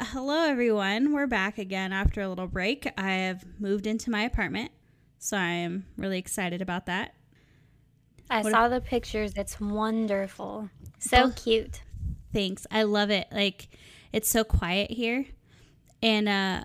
hello everyone. We're back again after a little break. I have moved into my apartment, so I am really excited about that. I What saw the pictures. It's wonderful. So Oh. cute. Thanks. I love it. Like it's so quiet here. And uh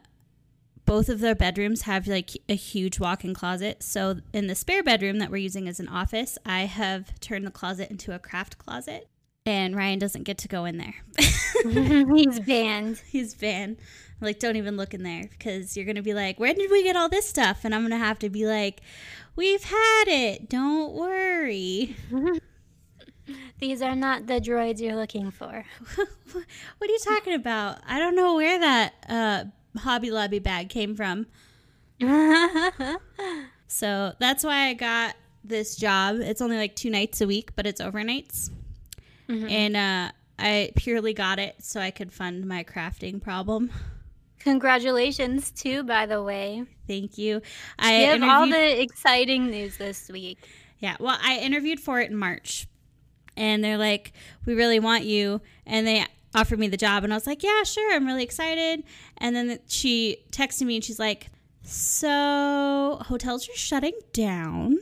both of their bedrooms have like a huge walk-in closet. So in the spare bedroom that we're using as an office, I have turned the closet into a craft closet. And Ryan doesn't get to go in there. He's banned. He's banned. Like, don't even look in there because you're gonna be like, "Where did we get all this stuff?" And I'm gonna have to be like, "We've had it. Don't worry." These are not the droids you're looking for. what are you talking about? I don't know where that uh, Hobby Lobby bag came from. So that's why I got this job. It's only like two nights a week, but it's overnights. And uh, I purely got it so I could fund my crafting problem. Congratulations, too, by the way. Thank you. I You have all the exciting news this week. Yeah, well, I interviewed for it in March, and they're like, "We really want you," and they offered me the job, and I was like, "Yeah, sure, I'm really excited." And then she texted me, and she's like, "So hotels are shutting down,"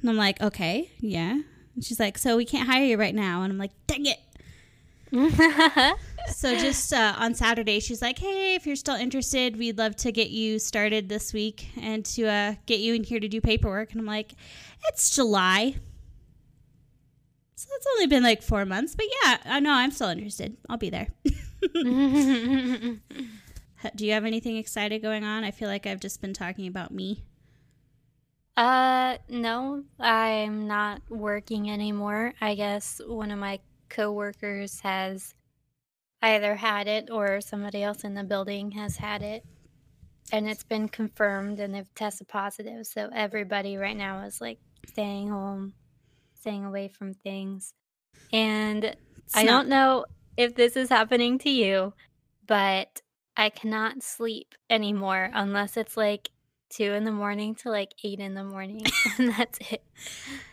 and I'm like, "Okay, yeah." And she's like, "So we can't hire you right now," and I'm like, "Dang it." So just uh, on Saturday, she's like, "Hey, if you're still interested, we'd love to get you started this week and to uh, get you in here to do paperwork." And I'm like, "It's July, so it's only been like four months, but yeah, I know I'm still interested. I'll be there." Do you have anything excited going on? I feel like I've just been talking about me. Uh, no, I'm not working anymore. I guess one of my coworkers has either had it or somebody else in the building has had it. And it's been confirmed and they've tested positive. So everybody right now is like staying home, staying away from things. And It's I not- don't know if this is happening to you, but I cannot sleep anymore unless it's like two in the morning to like eight in the morning. and that's it.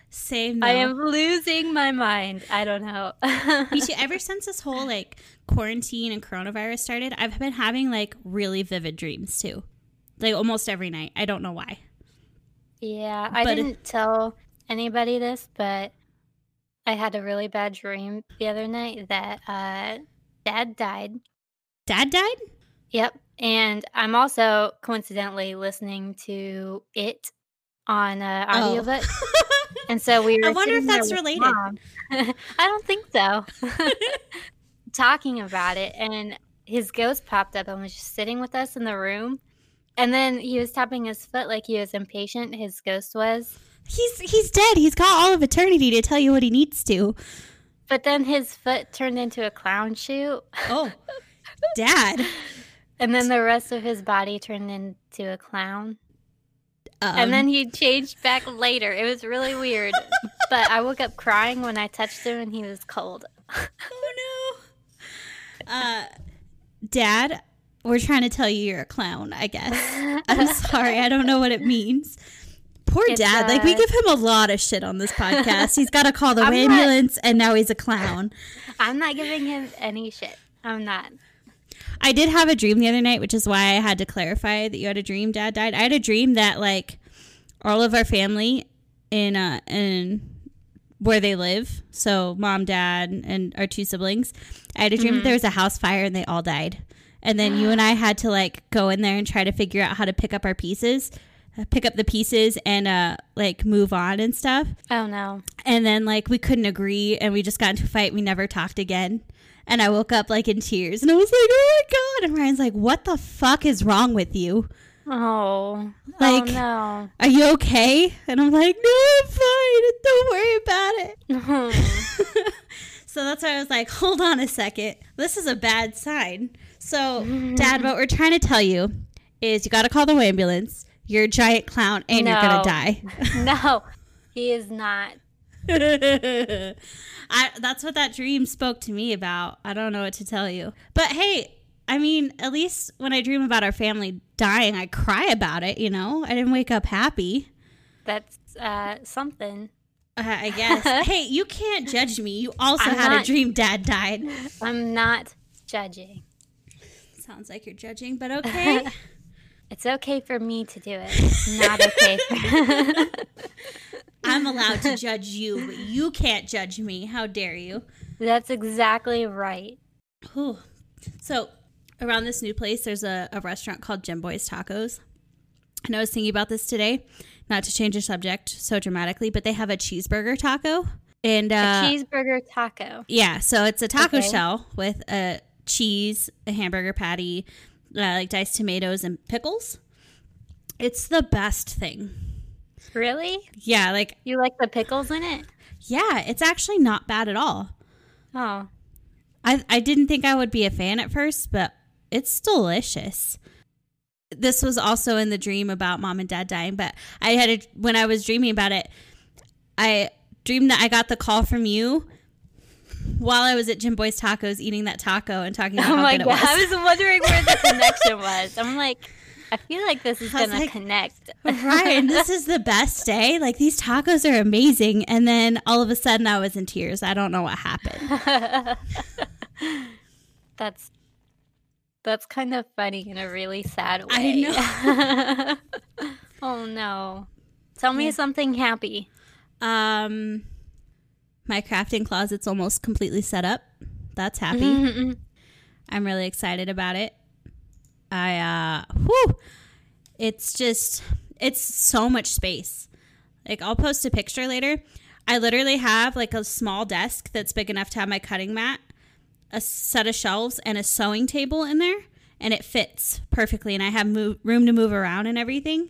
Same. I am losing my mind. I don't know. Me too. Ever since this whole like quarantine and coronavirus started, I've been having like really vivid dreams too. Like almost every night. I don't know why. yeah, I But didn't tell anybody this, but I had a really bad dream the other night that uh, dad died. Dad died? Yep. And I'm also coincidentally listening to it on uh, audiobook. And so we were I wonder if that's related. I don't think so. Talking about it, and his ghost popped up and was just sitting with us in the room. And then he was tapping his foot like he was impatient. His ghost was, He's he's dead. He's got all of eternity to tell you what he needs to. but then his foot turned into a clown shoe, Oh, Dad. And then the rest of his body turned into a clown. Um, and then he changed back later. It was really weird. but I woke up crying when I touched him, and he was cold. oh no. Uh, Dad, we're trying to tell you you're a clown. I guess. I'm sorry. I don't know what it means. Poor It's, dad. Like we give him a lot of shit on this podcast. He's got to call the I'm not- ambulance, and now he's a clown. I'm not giving him any shit. I'm not. I did have a dream the other night, which is why I had to clarify that you had a dream dad died. I had a dream that like all of our family in uh in where they live, so mom, dad, and our two siblings. I had a dream that there was a house fire and they all died. And then you and I had to like go in there and try to figure out how to pick up our pieces, uh, pick up the pieces and uh like move on and stuff. Oh no. And then like we couldn't agree and we just got into a fight. We never talked again. And I woke up like in tears and I was like, oh my God. And Ryan's like, what the fuck is wrong with you? Oh. oh like- oh no. Are you okay? And I'm like, no, I'm fine. Don't worry about it. so that's why I was like, hold on a second. This is a bad sign. So, Dad, what we're trying to tell you is you got to call the ambulance. You're a giant clown and you're going to die. no, he is not. I that's what that dream spoke to me about. I don't know what to tell you. But hey, I mean, at least when I dream about our family dying, I cry about it, you know? I didn't wake up happy. That's uh, something. Uh, I guess. hey, you can't judge me. You also I'm had a dream dad died. I'm not judging. Sounds like you're judging, but okay. it's okay for me to do it. Not okay. For- I'm allowed to judge you, but you can't judge me. How dare you? That's exactly right. Whew. So, around this new place, there's a, a restaurant called Jimboy's Tacos. And I was thinking about this today, not to change the subject so dramatically, but they have a cheeseburger taco. And uh, a cheeseburger taco. Yeah, so it's a taco Okay. shell with a cheese, a hamburger patty, uh, like diced tomatoes and pickles. It's the best thing. Really? Yeah, like You like the pickles in it? yeah, it's actually not bad at all. Oh, I I didn't think I would be a fan at first, but it's delicious. This was also in the dream about mom and dad dying, but I had a, when I was dreaming about it, I dreamed that I got the call from you while I was at Jimboy's Tacos eating that taco and talking about oh my god! I was wondering where the connection was. I'm like, I feel like this is I was gonna connect. Ryan, this is the best day. Like these tacos are amazing. And then all of a sudden I was in tears. I don't know what happened. that's that's kind of funny in a really sad way. I know. oh no! Tell me Yeah. something happy. Um my crafting closet's almost completely set up. That's happy. Mhm. I'm really excited about it. I uh whew, it's just it's so much space. Like I'll post a picture later. I literally have like a small desk that's big enough to have my cutting mat, a set of shelves and a sewing table in there and it fits perfectly and I have move, room to move around and everything.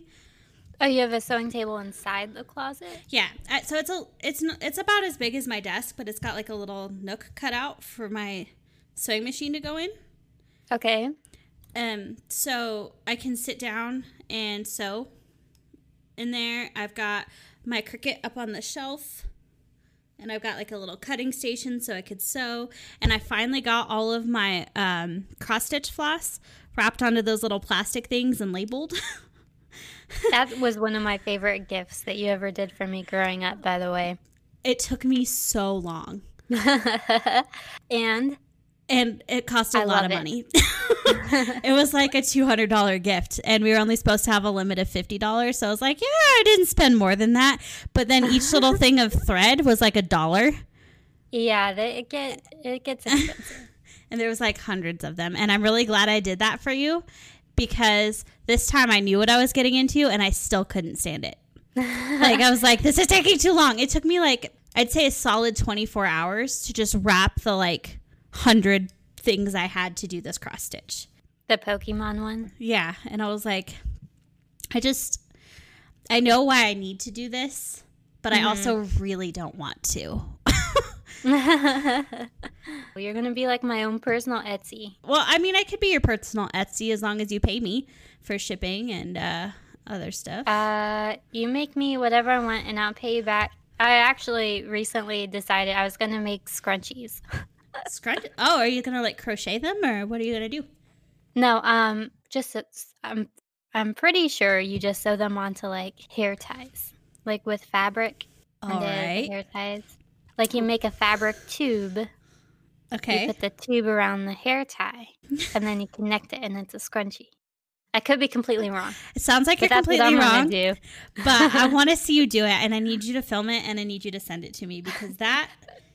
Oh, you have a sewing table inside the closet. Yeah, so it's a it's it's about as big as my desk, but it's got like a little nook cut out for my sewing machine to go in. Okay. Um, so I can sit down and sew in there. I've got my Cricut up on the shelf, and I've got like a little cutting station so I could sew. And I finally got all of my um, cross stitch floss wrapped onto those little plastic things and labeled. That was one of my favorite gifts that you ever did for me growing up, by the way. it took me so long, and and it cost a I lot of it. money. it was like a two hundred dollar gift, and we were only supposed to have a limit of fifty dollars. So I was like, yeah, I didn't spend more than that. But then each little thing of thread was like a dollar, yeah, they, it get it gets expensive. and there was like hundreds of them. And I'm really glad I did that for you because this time I knew what I was getting into, and I still couldn't stand it. like I was like, this is taking too long. It took me like I'd say a solid twenty four hours to just wrap the like hundred things I had to do this cross stitch. the Pokemon one. Yeah. And I was like, I just, I know why I need to do this, but I mm-hmm. also really don't want to. You're gonna be like my own personal Etsy. Well, I mean, I could be your personal Etsy as long as you pay me for shipping and uh, other stuff. Uh, you make me whatever I want, and I'll pay you back. I actually recently decided I was gonna make scrunchies. Scrunch. Oh, are you gonna like crochet them, or what are you gonna do? No, um, just it's- I'm I'm pretty sure you just sew them onto like hair ties, like with fabric. All right. hair ties. Like you make a fabric tube. Okay. You put the tube around the hair tie, and then you connect it, and it's a scrunchie. I could be completely wrong, It sounds like but you're completely wrong, do. but I want to see you do it, and I need you to film it, and I need you to send it to me because that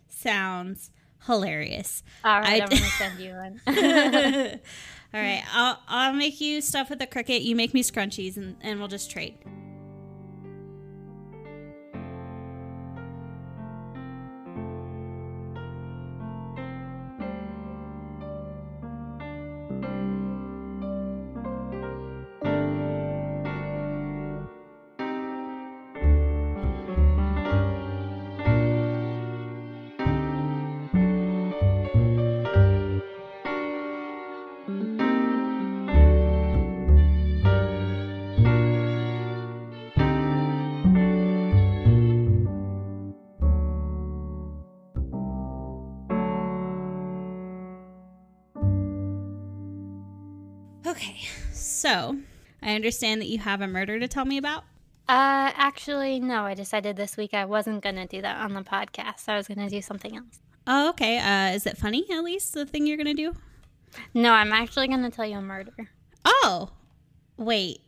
sounds hilarious. All right, I I'm gonna send you one. All right, I'll I'll make you stuff with the Cricut. You make me scrunchies, and, and we'll just trade. So I understand that you have a murder to tell me about. Uh, actually, no. I decided this week I wasn't gonna do that on the podcast. I was gonna do something else. Oh, okay. Uh, is it funny at least the thing you're gonna do? No, I'm actually going to tell you a murder. Oh, wait.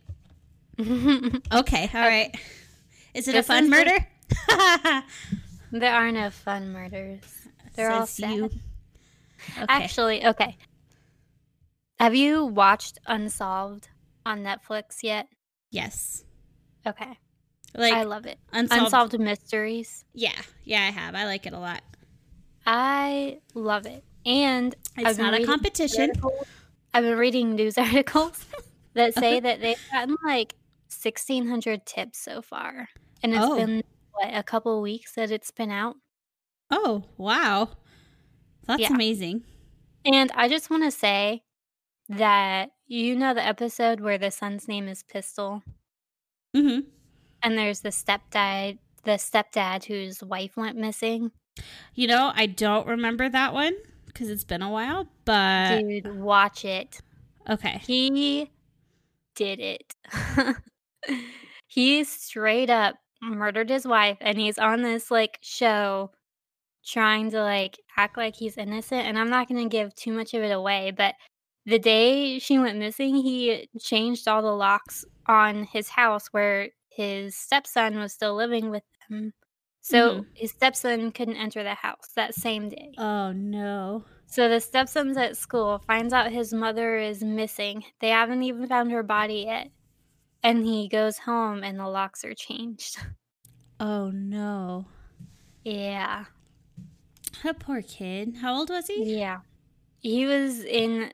Okay, all right. Is it a fun is the- murder? there are no fun murders. They're all Says sad. you. Okay. Actually, okay. Have you watched Unsolved on Netflix yet? yes. Okay. Like I love it. unsolved. Unsolved Mysteries. Yeah, yeah, I have. I like it a lot. I love it. And It's not a competition. I've been reading news articles that uh-huh. say that they've gotten like 1,600 tips so far. And it's Oh. been, what, a couple weeks that it's been out? Oh, wow. That's Yeah. amazing. And I just want to say that you know the episode where the son's name is Pistol hmm and there's the stepdad the stepdad whose wife went missing. You know, I don't remember that one because it's been a while, but Dude, watch it. okay. He did it. he straight up murdered his wife and he's on this like show trying to like act like he's innocent and I'm not going to give too much of it away, but the day she went missing, he changed all the locks on his house where his stepson was still living with him. So Mhm. his stepson couldn't enter the house that same day. Oh, no. So the stepson's at school, finds out his mother is missing. They haven't even found her body yet. And he goes home and the locks are changed. Oh, no. Yeah. That poor kid. How old was he? Yeah. He was in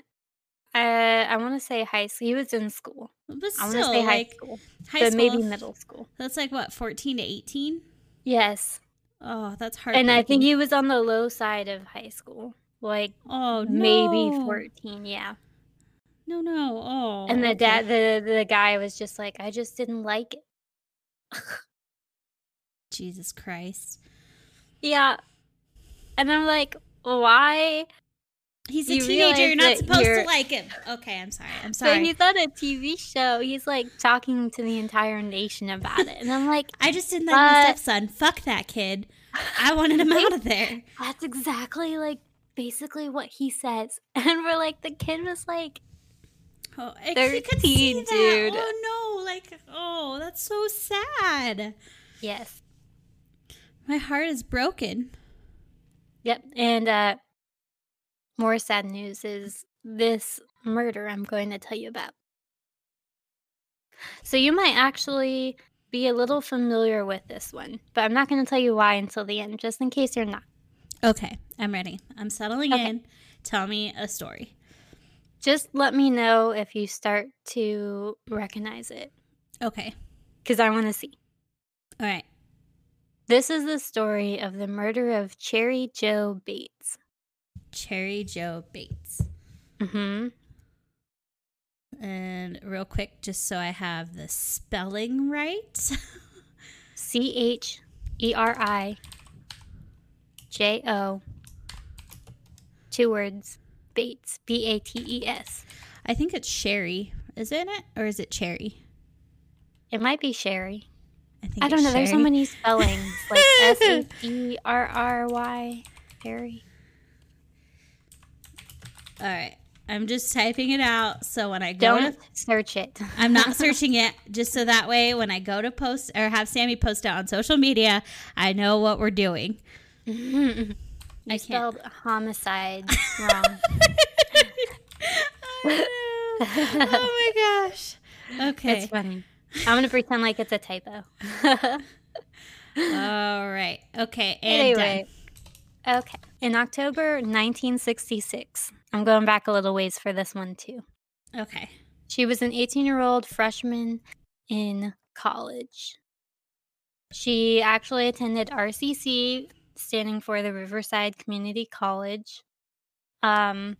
uh I want to say high school. He was in school. But I want to say high like, school. high but school. maybe middle school. That's like what, 14 to 18? Yes. Oh, that's hard. And I think he was on the low side of high school. Like Oh, maybe no. 14, yeah. No, no. Oh. And the dad the the guy was just like I just didn't like it. Jesus Christ. Yeah. And I'm like, why? He's a You teenager. You're not supposed you're- to like him. Okay, I'm sorry. I'm But sorry. he's on a TV show. He's like talking to the entire nation about it. And I'm like, I just didn't like my stepson. Fuck that kid. I wanted him out of there. that's exactly like basically what he says. And we're like, the kid was like, Oh, I you could see that. dude. Oh no! Like, oh, that's so sad. yes. My heart is broken. Yep. And uh more sad news is this murder I'm going to tell you about. So you might actually be a little familiar with this one, but I'm not going to tell you why until the end, just in case you're not. Okay, I'm ready. I'm settling Okay. in. Tell me a story. Just let me know if you start to recognize it, Okay. because I want to see. All right. This is the story of the murder of Cherry Jo Bates. Cherry Jo Bates. hmm And real quick, just so I have the spelling right. C H E R I J O. Two words. Bates. B A T E S. I think it's Sherry, isn't it? Or is it Cherry? It might be Sherry. I think I don't know. There's so many spellings. Like S E R R Y. Sherry. All right. I'm just typing it out so when I go Don't to search it. I'm not searching it just so that way when I go to post or have Sammy post it on social media, I know what we're doing. you I can't. spelled homicide wrong. I know. oh my gosh. Okay. It's funny. I'm gonna pretend like it's a typo. All right. Okay. And anyway, okay. In October 1966, I'm going back a little ways for this one too. Okay. She was an 18 year old freshman in college. She actually attended RCC, standing for the Riverside Community College. Um,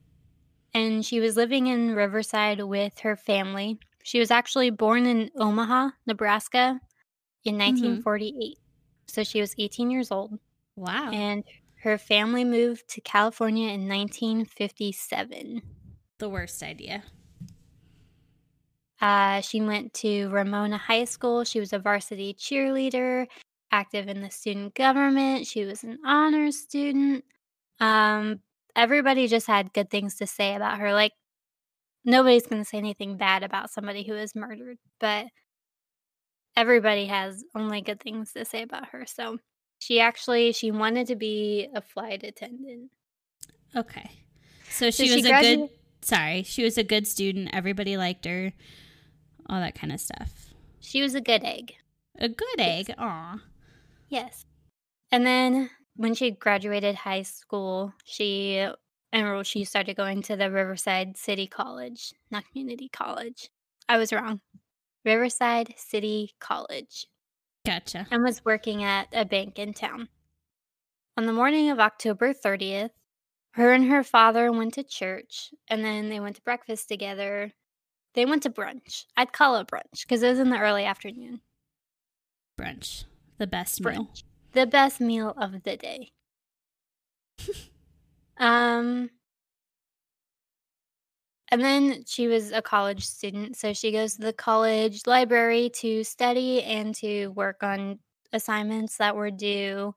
and she was living in Riverside with her family. She was actually born in Omaha, Nebraska in 1948. So she was 18 years old. Wow. And her family moved to California in 1957. the worst idea. Uh, she went to Ramona High School. She was a varsity cheerleader, active in the student government. She was an honors student. Um, everybody just had good things to say about her. Like nobody's going to say anything bad about somebody who is murdered, but everybody has only good things to say about her. So she actually she wanted to be a flight attendant. Okay. So she so was she a good sorry, she was a good student. Everybody liked her. All that kind of stuff. She was a good egg. A good egg. Yes. Aw. Yes. And then when she graduated high school, she uh, enrolled she started going to the Riverside City College, not community college. I was wrong. Riverside City College. Gotcha. And was working at a bank in town. On the morning of October 30th, her and her father went to church and then they went to breakfast together. They went to brunch. I'd call it brunch because it was in the early afternoon. Brunch. The best brunch. meal. The best meal of the day. um and then she was a college student, so she goes to the college library to study and to work on assignments that were due.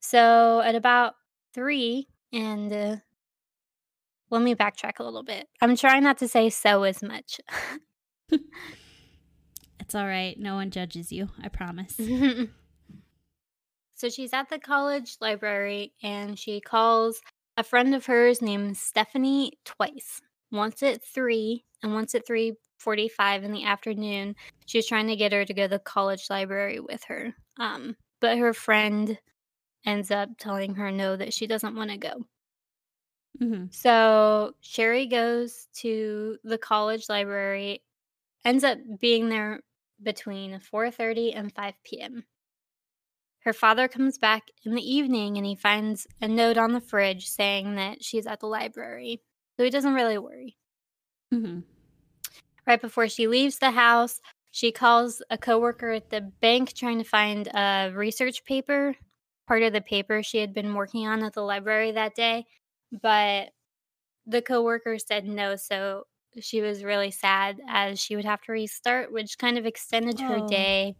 So at about three, and uh, let me backtrack a little bit. I'm trying not to say so as much. it's all right. No one judges you, I promise. so she's at the college library and she calls a friend of hers named Stephanie twice once at 3 and once at 3:45 in the afternoon. She was trying to get her to go to the college library with her. Um, but her friend ends up telling her no that she doesn't want to go. Mm-hmm. So Sherry goes to the college library, ends up being there between 4:30 and 5 p.m. Her father comes back in the evening and he finds a note on the fridge saying that she's at the library. So he doesn't really worry. Mm-hmm. Right before she leaves the house, she calls a coworker at the bank trying to find a research paper, part of the paper she had been working on at the library that day. But the coworker said no, so she was really sad as she would have to restart, which kind of extended her oh. day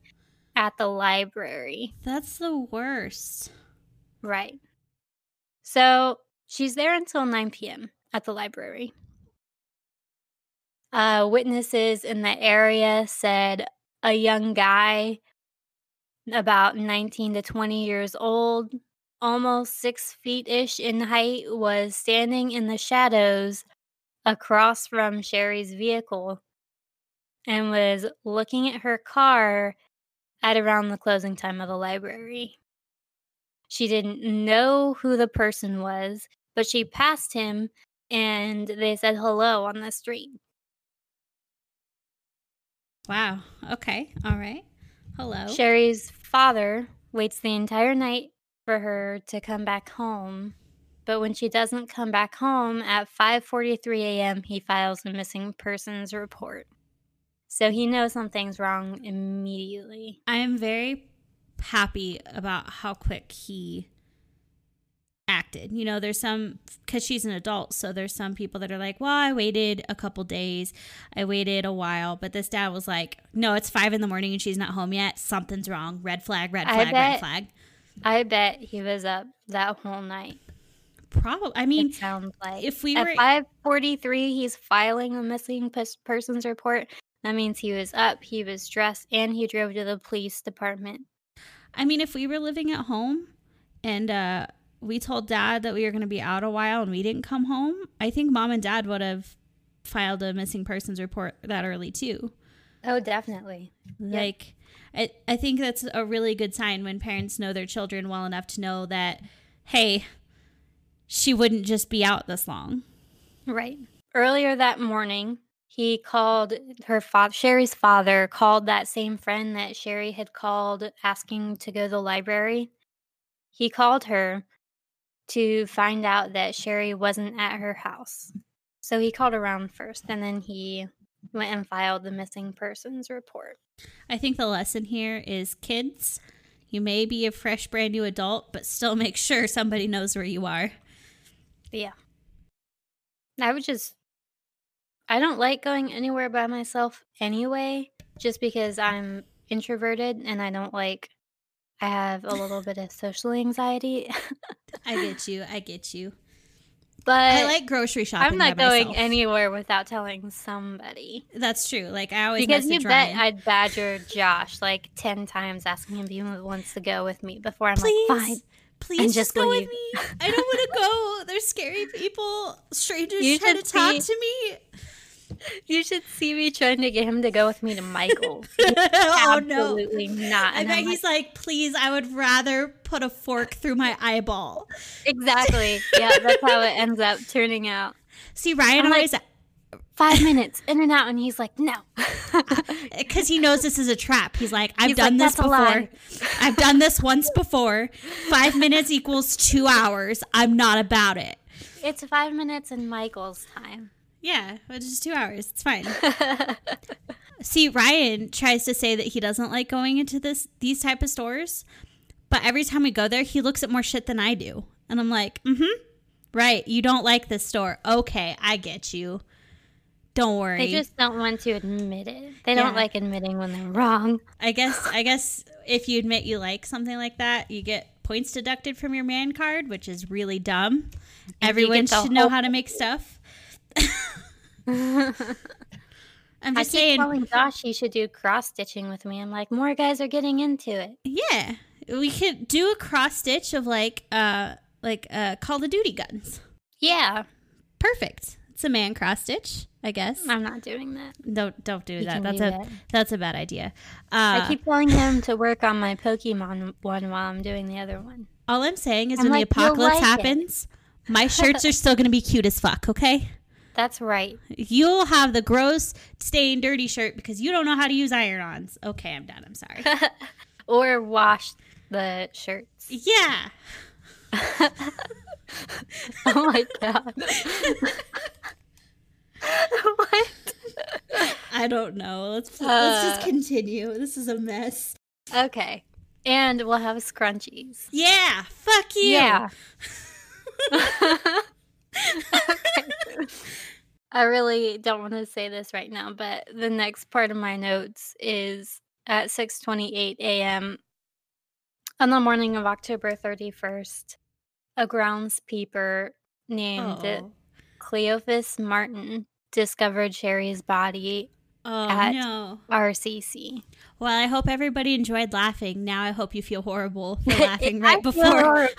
at the library. That's the worst. Right. So she's there until 9 p.m at the library. Uh, witnesses in the area said a young guy, about 19 to 20 years old, almost six feet ish in height, was standing in the shadows across from Sherry's vehicle and was looking at her car at around the closing time of the library. She didn't know who the person was, but she passed him and they said hello on the street. Wow. Okay. All right. Hello. Sherry's father waits the entire night for her to come back home. But when she doesn't come back home at 5:43 a.m., he files a missing persons report. So he knows something's wrong immediately. I am very happy about how quick he acted. You know, there's some because she's an adult, so there's some people that are like, "Well, I waited a couple days, I waited a while," but this dad was like, "No, it's five in the morning and she's not home yet. Something's wrong. Red flag. Red flag. Bet, red flag." I bet he was up that whole night. Probably. I mean, it sounds like if we were at were five forty three, he's filing a missing persons report. That means he was up, he was dressed, and he drove to the police department. I mean, if we were living at home and uh we told dad that we were going to be out a while and we didn't come home, I think mom and dad would have filed a missing persons report that early too. Oh, definitely. Like, yep. I, I think that's a really good sign when parents know their children well enough to know that, hey, she wouldn't just be out this long. Right. Earlier that morning, he called her father, Sherry's father, called that same friend that Sherry had called asking to go to the library. He called her to find out that Sherry wasn't at her house. So he called around first and then he went and filed the missing persons report. I think the lesson here is kids, you may be a fresh, brand new adult, but still make sure somebody knows where you are. Yeah. I would just, I don't like going anywhere by myself anyway, just because I'm introverted and I don't like I have a little bit of social anxiety. I get you. I get you. But I like grocery shopping. I'm not going myself. anywhere without telling somebody. That's true. Like I always Because you bet Ryan. I'd badger Josh like 10 times asking him if he wants to go with me before I'm please, like, fine. please and just, just go leave. with me. I don't want to go. There's scary people, strangers You trying to talk see- to me. You should see me trying to get him to go with me to Michael. oh no. Absolutely not. I And bet I'm he's like, please, I would rather put a fork through my eyeball. exactly. Yeah, that's how it ends up turning out. See, Ryan I'm like- always, Five minutes in and out, and he's like, no. because he knows this is a trap. He's like, I've He's done like, this before. I've done this once before. Five minutes equals two hours. I'm not about it. it's five minutes in Michael's time. Yeah, it's just two hours. It's fine. See, Ryan tries to say that he doesn't like going into this these type of stores, but every time we go there, he looks at more shit than I do, and I'm like, mm-hmm, right. You don't like this store. Okay, I get you. Don't worry. They just don't want to admit it. They don't like admitting when they're wrong. I guess I guess if you admit you like something like that, you get points deducted from your man card, which is really dumb. Everyone should know how to make stuff. I'm I just keep saying, telling Josh he should do cross stitching with me. I'm like, more guys are getting into it. yeah, we could do a cross stitch of like uh like uh Call of Duty guns. Yeah, Perfect. It's a man cross stitch, I guess. I'm not doing that. Don't don't do You that. That's do a that. that's a bad idea. Uh, I keep telling him to work on my Pokemon one while I'm doing the other one. all I'm saying is I'm when like, the apocalypse like it." happens, my shirts are still gonna be cute as fuck. Okay. That's right. You'll have the gross, stained, dirty shirt because you don't know how to use iron-ons. Okay, I'm done. I'm sorry. Or wash the shirts. yeah. Oh my god. what? I don't know. Let's let's just Uh. continue. This is a mess. Okay. And we'll have scrunchies. Yeah. Fuck you. Yeah. I really don't want to say this right now, but the next part of my notes is at 6:28 a.m. on the morning of October 31st. A groundskeeper named Oh. Cleophas Martin discovered Sherry's body Oh At- no. RCC. Well, I hope everybody enjoyed laughing. Now I hope you feel horrible for laughing right before.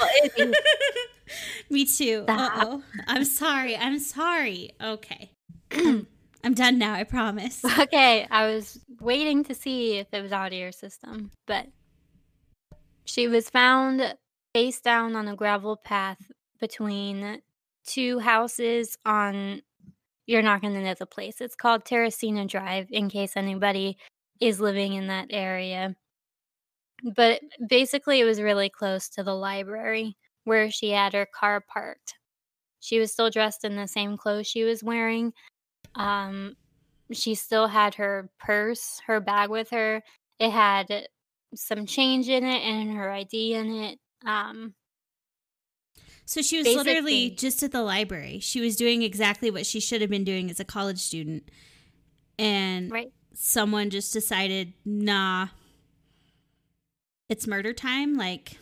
Me too. Uh-oh. I'm sorry. I'm sorry. Okay. I'm done now. I promise. Okay, I was waiting to see if it was out of your system, but she was found face down on a gravel path between two houses on. You're not going to know the place. It's called Terracina Drive, in case anybody is living in that area. But basically, it was really close to the library where she had her car parked. She was still dressed in the same clothes she was wearing. Um, she still had her purse, her bag with her. It had some change in it and her ID in it. Um, So she was literally just at the library. She was doing exactly what she should have been doing as a college student. And right. someone just decided, nah, it's murder time. Like,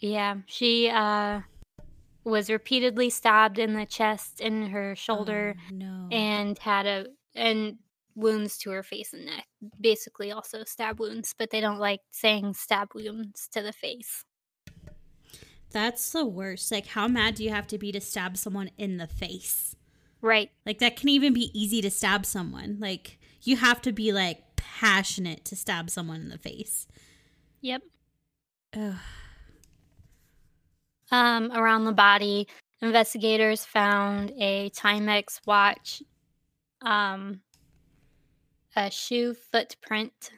Yeah. She uh was repeatedly stabbed in the chest and her shoulder oh, no. and had a and wounds to her face and neck. Basically also stab wounds, but they don't like saying stab wounds to the face. That's the worst. Like, how mad do you have to be to stab someone in the face? Right. Like, that can even be easy to stab someone. Like, you have to be like passionate to stab someone in the face. Yep. Ugh. Um, around the body, investigators found a Timex watch, um, a shoe footprint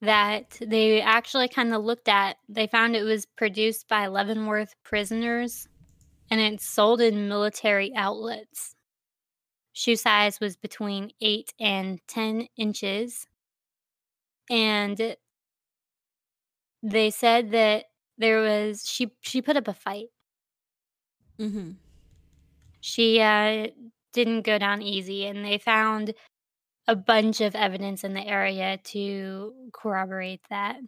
that they actually kind of looked at. They found it was produced by Leavenworth prisoners and it's sold in military outlets. Shoe size was between 8 and 10 inches. And they said that there was she she put up a fight. Mm-hmm. She uh, didn't go down easy, and they found a bunch of evidence in the area to corroborate that.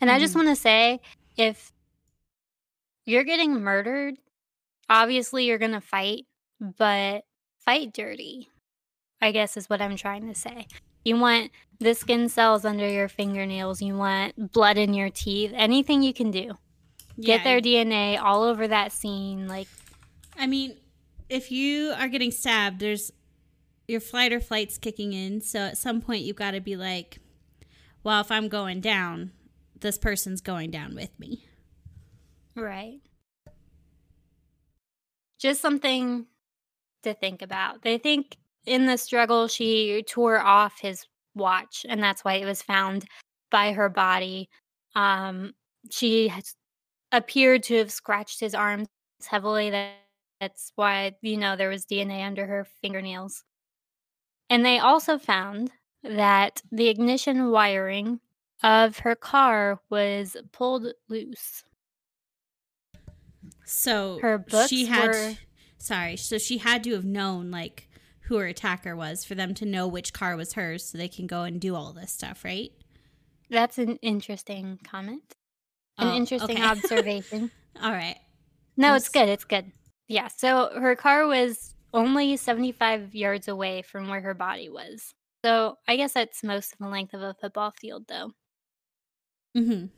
And I just Mhm. want to say, if you're getting murdered obviously you're going to fight, but fight dirty. I guess is what I'm trying to say. You want the skin cells under your fingernails, you want blood in your teeth, anything you can do. Get their DNA all over that scene like I mean, if you are getting stabbed, there's your flight or flight's kicking in. So at some point, you've got to be like, well, if I'm going down, this person's going down with me. Right. Just something to think about. They think in the struggle, she tore off his watch, and that's why it was found by her body. Um, she has appeared to have scratched his arms heavily. That, that's why, you know, there was DNA under her fingernails. And they also found that the ignition wiring of her car was pulled loose. So Her books she had were- sorry, so she had to have known like who her attacker was for them to know which car was hers so they can go and do all this stuff, right? That's an interesting comment. An Oh, interesting okay. observation. All right. No, I'm it's good. It's good. Yeah. So her car was only 75 yards away from where her body was. So I guess that's most of the length of a football field, though. Mm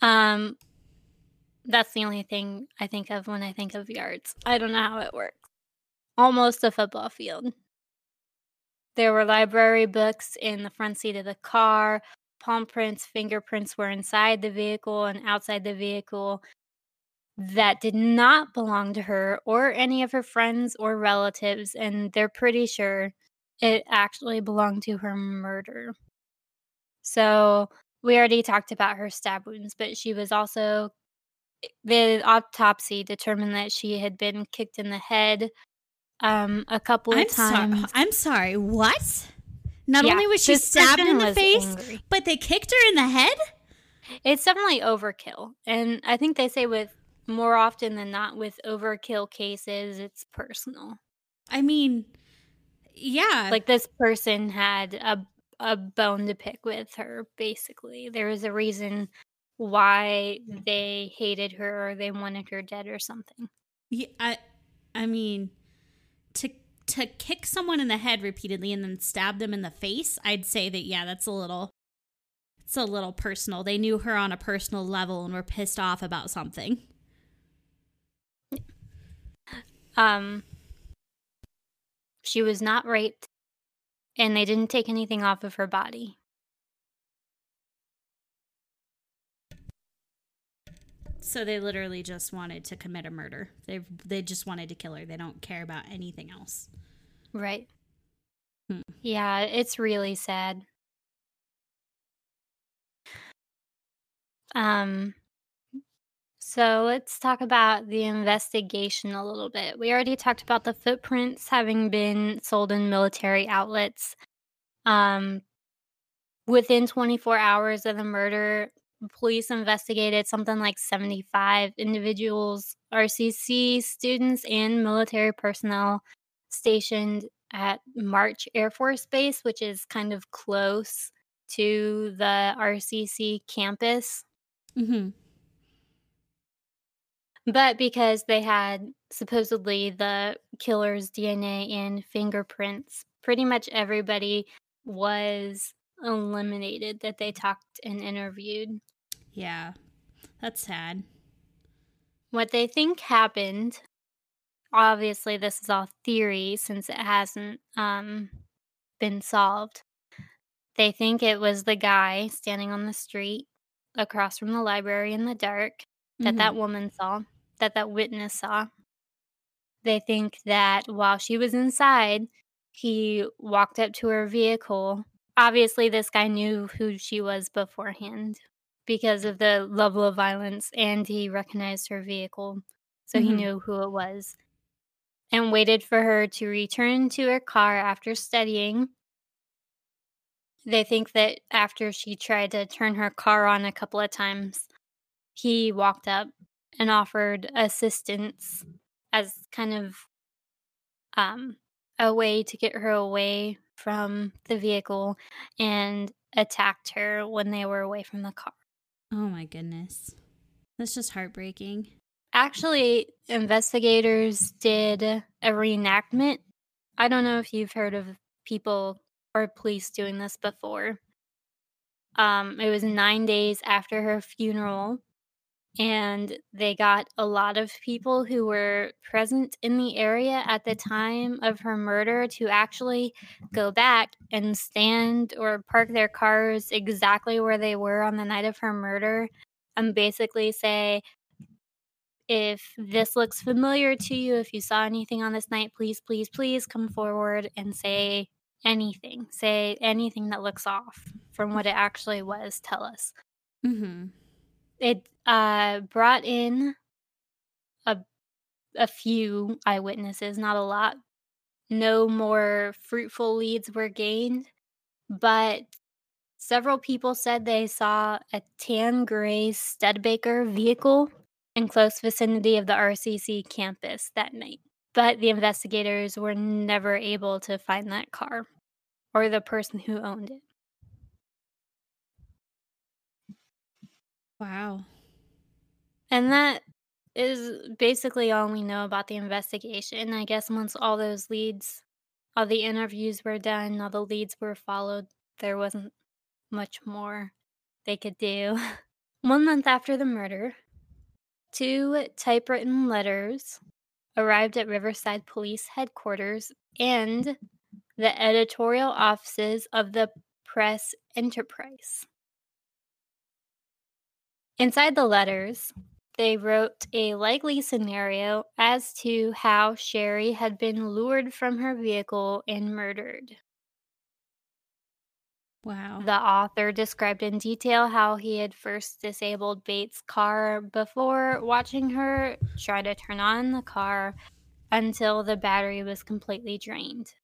hmm. Um, that's the only thing I think of when I think of yards. I don't know how it works. Almost a football field. There were library books in the front seat of the car. Palm prints, fingerprints were inside the vehicle and outside the vehicle that did not belong to her or any of her friends or relatives. And they're pretty sure it actually belonged to her murder. So we already talked about her stab wounds, but she was also eh, the autopsy determined that she had been kicked in the head um a couple of I'm sorry. times. I'm sorry. What? Not Yeah, only was she stabbed in the face, angry. but they kicked her in the head? It's definitely overkill. And I think they say with more often than not with overkill cases, it's personal. I mean, yeah. Like this person had a a bone to pick with her, basically. There was a reason why they hated her or they wanted her dead or something. Yeah, I, I mean, to kick someone in the head repeatedly and then stab them in the face, I'd say that yeah, that's a little, it's a little personal. They knew her on a personal level and were pissed off about something. Um she was not raped and they didn't take anything off of her body. So they literally just wanted to commit a murder. They they just wanted to kill her. They don't care about anything else. Right. Hmm. Yeah, it's really sad. Um so let's talk about the investigation a little bit. We already talked about the footprints having been sold in military outlets. Um within 24 hours of the murder, police investigated something like 75 individuals, RCC students and military personnel stationed at March Air Force Base, which is kind of close to the RCC campus. Mm-hmm. But because they had supposedly the killer's DNA and fingerprints, pretty much everybody was eliminated that they talked and interviewed. Yeah, that's sad. What they think happened, obviously, this is all theory since it hasn't um, been solved. They think it was the guy standing on the street across from the library in the dark that Mhm. that woman saw, that that witness saw. They think that while she was inside, he walked up to her vehicle. Obviously, this guy knew who she was beforehand because of the level of violence, and he recognized her vehicle. So he Mhm. knew who it was and waited for her to return to her car after studying. They think that after she tried to turn her car on a couple of times, he walked up and offered assistance as kind of um, a way to get her away from the vehicle and attacked her when they were away from the car. Oh my goodness, that's just heartbreaking. actually, investigators did a reenactment. I don't know if you've heard of people or police doing this before. Um, it was nine days after her funeral, and they got a lot of people who were present in the area at the time of her murder to actually go back and stand or park their cars exactly where they were on the night of her murder and basically say, if this looks familiar to you, if you saw anything on this night, please, please, please come forward and say anything. Say anything that looks off from what it actually was. Tell us. Mm-hmm. It uh, brought in a a few eyewitnesses, not a lot. No more fruitful leads were gained, but several people said they saw a tan gray Studebaker vehicle in close vicinity of the RCC campus that night. But the investigators were never able to find that car or the person who owned it. Wow. And that is basically all we know about the investigation. I guess once all those leads, all the interviews were done, all the leads were followed, there wasn't much more they could do. One month after the murder, two typewritten letters arrived at Riverside Police Headquarters and the editorial offices of the Press Enterprise. Inside the letters, they wrote a likely scenario as to how Sherry had been lured from her vehicle and murdered. Wow. The author described in detail how he had first disabled Bates' car before watching her try to turn on the car until the battery was completely drained.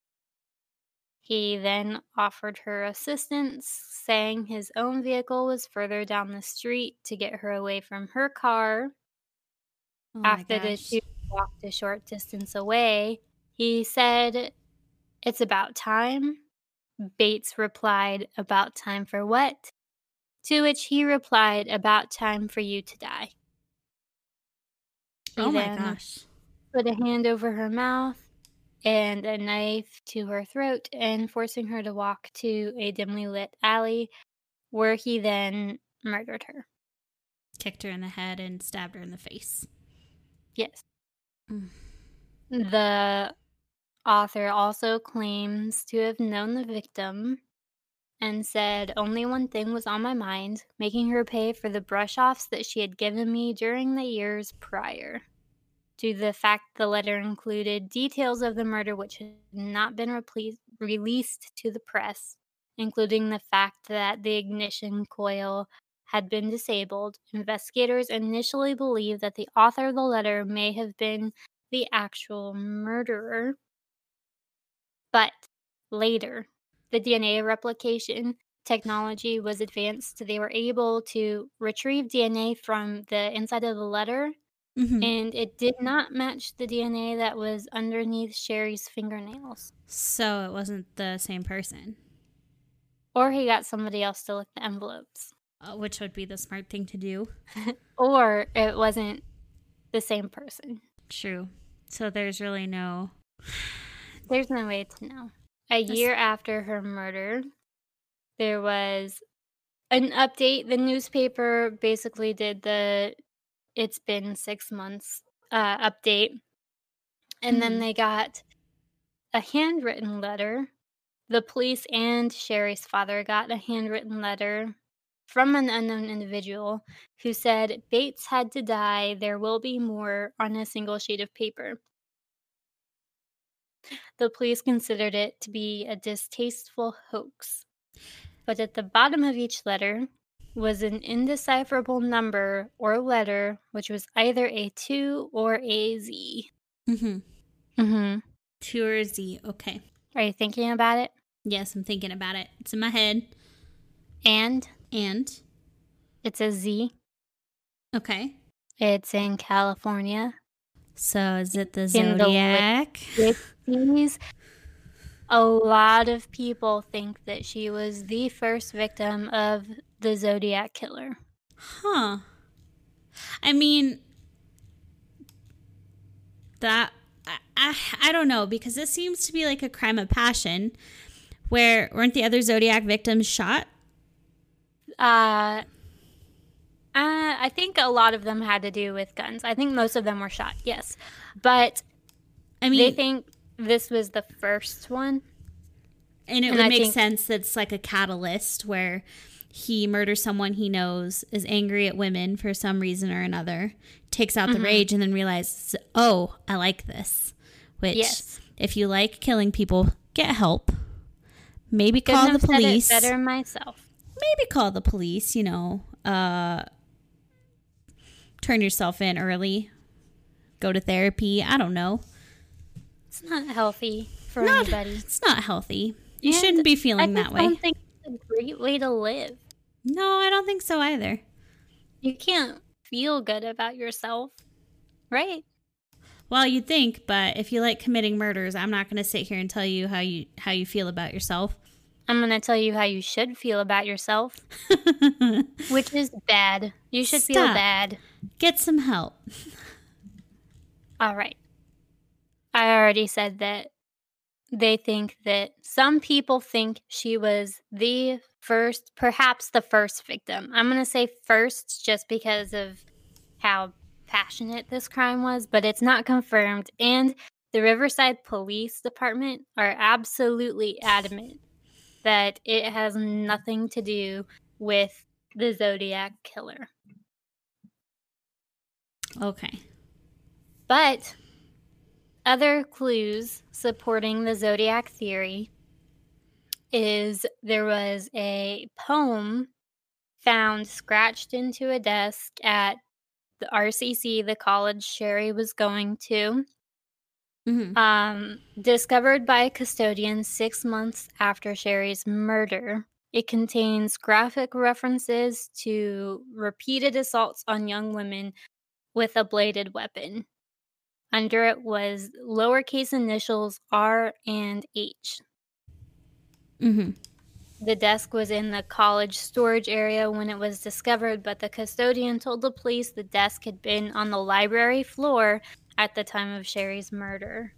He then offered her assistance, saying his own vehicle was further down the street to get her away from her car. Oh After the two walked a short distance away, he said, It's about time. Bates replied, About time for what? To which he replied, About time for you to die. He oh my then gosh. Put a hand over her mouth and a knife to her throat and forcing her to walk to a dimly lit alley where he then murdered her. Kicked her in the head and stabbed her in the face. Yes. Mm. The author also claims to have known the victim and said only one thing was on my mind making her pay for the brush offs that she had given me during the years prior to the fact the letter included details of the murder which had not been released to the press, including the fact that the ignition coil had been disabled. Investigators initially believed that the author of the letter may have been the actual murderer. But later, the DNA replication technology was advanced. They were able to retrieve DNA from the inside of the letter Mhm. and it did not match the DNA that was underneath Sherry's fingernails. So it wasn't the same person, Or he got somebody else to lick the envelopes. uh, which would be the smart thing to do. Or it wasn't the same person. True. So there's really no. There's no way to know. A That's- year after her murder, there was an update. The newspaper basically did the it's been six months uh, update. And then Mhm. they got a handwritten letter. The police and Sherry's father got a handwritten letter from an unknown individual who said Bates had to die. There will be more on a single sheet of paper. The police considered it to be a distasteful hoax. But at the bottom of each letter was an indecipherable number or letter, which was either a 2 or a Z. Mm-hmm. Mm-hmm. Two or Z. Okay. Are you thinking about it? Yes, I'm thinking about it. It's in my head. And And it's a Z. okay. It's in California. So is it the In the zodiac? These a lot of people think that she was the first victim of the Zodiac killer. Huh. I mean, that I, I, I don't know because this seems to be like a crime of passion where weren't the other Zodiac victims shot? Uh, uh, I think a lot of them had to do with guns. I think most of them were shot, yes. But I mean, they think this was the first one. and it and would I make think- sense that it's like a catalyst where he murders someone he knows, is angry at women for some reason or another, takes out Mm-hmm. the rage, and then realizes, oh, I like this. Which, Yes. if you like killing people, get help. Maybe Couldn't call the have said it police. better myself. maybe call the police, you know, uh turn yourself in early. Go to therapy. I don't know. It's not healthy for Not, anybody. it's not healthy. You And shouldn't be feeling that way. Don't think it's a great way to live. No, I don't think so either. You can't feel good about yourself, right? Well, you'd think, but if you like committing murders, I'm not going to sit here and tell you how you how you feel about yourself. I'm going to tell you how you should feel about yourself, which is bad. You should feel bad. Get some help. All right. I already said that they think that some people think she was the first, perhaps the first victim. I'm going to say first just because of how passionate this crime was, but it's not confirmed. And the Riverside Police Department are absolutely adamant that it has nothing to do with the Zodiac killer. Okay. But other clues supporting the zodiac theory is there was a poem found scratched into a desk at the RCC, the college Sherry was going to, hmm um, discovered by a custodian six months after Sherry's murder. It contains graphic references to repeated assaults on young women with a bladed weapon. Under it was lowercase initials R and H. hmm The desk was in the college storage area when it was discovered, but the custodian told the police the desk had been on the library floor at the time of Sherry's murder.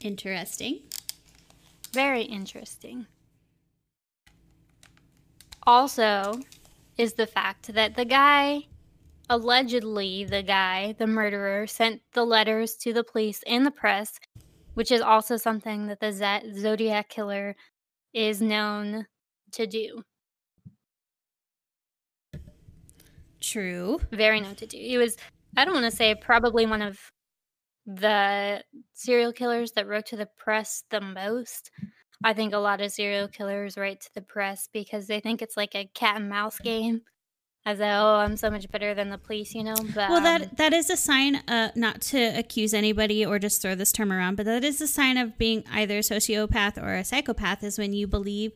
Interesting. Very interesting. Also, is the fact that the guy, allegedly the guy, the murderer, sent the letters to the police and the press, which is also something that the Z- Zodiac killer is known to do. True. Very known to do. He was, I don't want to say probably one of the serial killers that wrote to the press the most. I think a lot of serial killers write to the press because they think it's like a cat and mouse game. As though, oh, I'm so much better than the police, you know? But Well, um, that that is a sign. Uh, not to accuse anybody or just throw this term around, but that is a sign of being either a sociopath or a psychopath. Is when you believe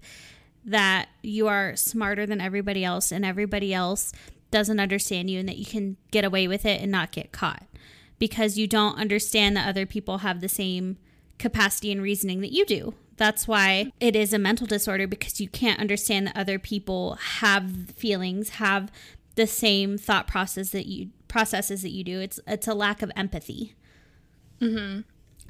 that you are smarter than everybody else, and everybody else doesn't understand you, and that you can get away with it and not get caught because you don't understand that other people have the same capacity and reasoning that you do. That's why it is a mental disorder because you can't understand that other people have feelings, have the same thought process that you processes that you do. It's it's a lack of empathy. hmm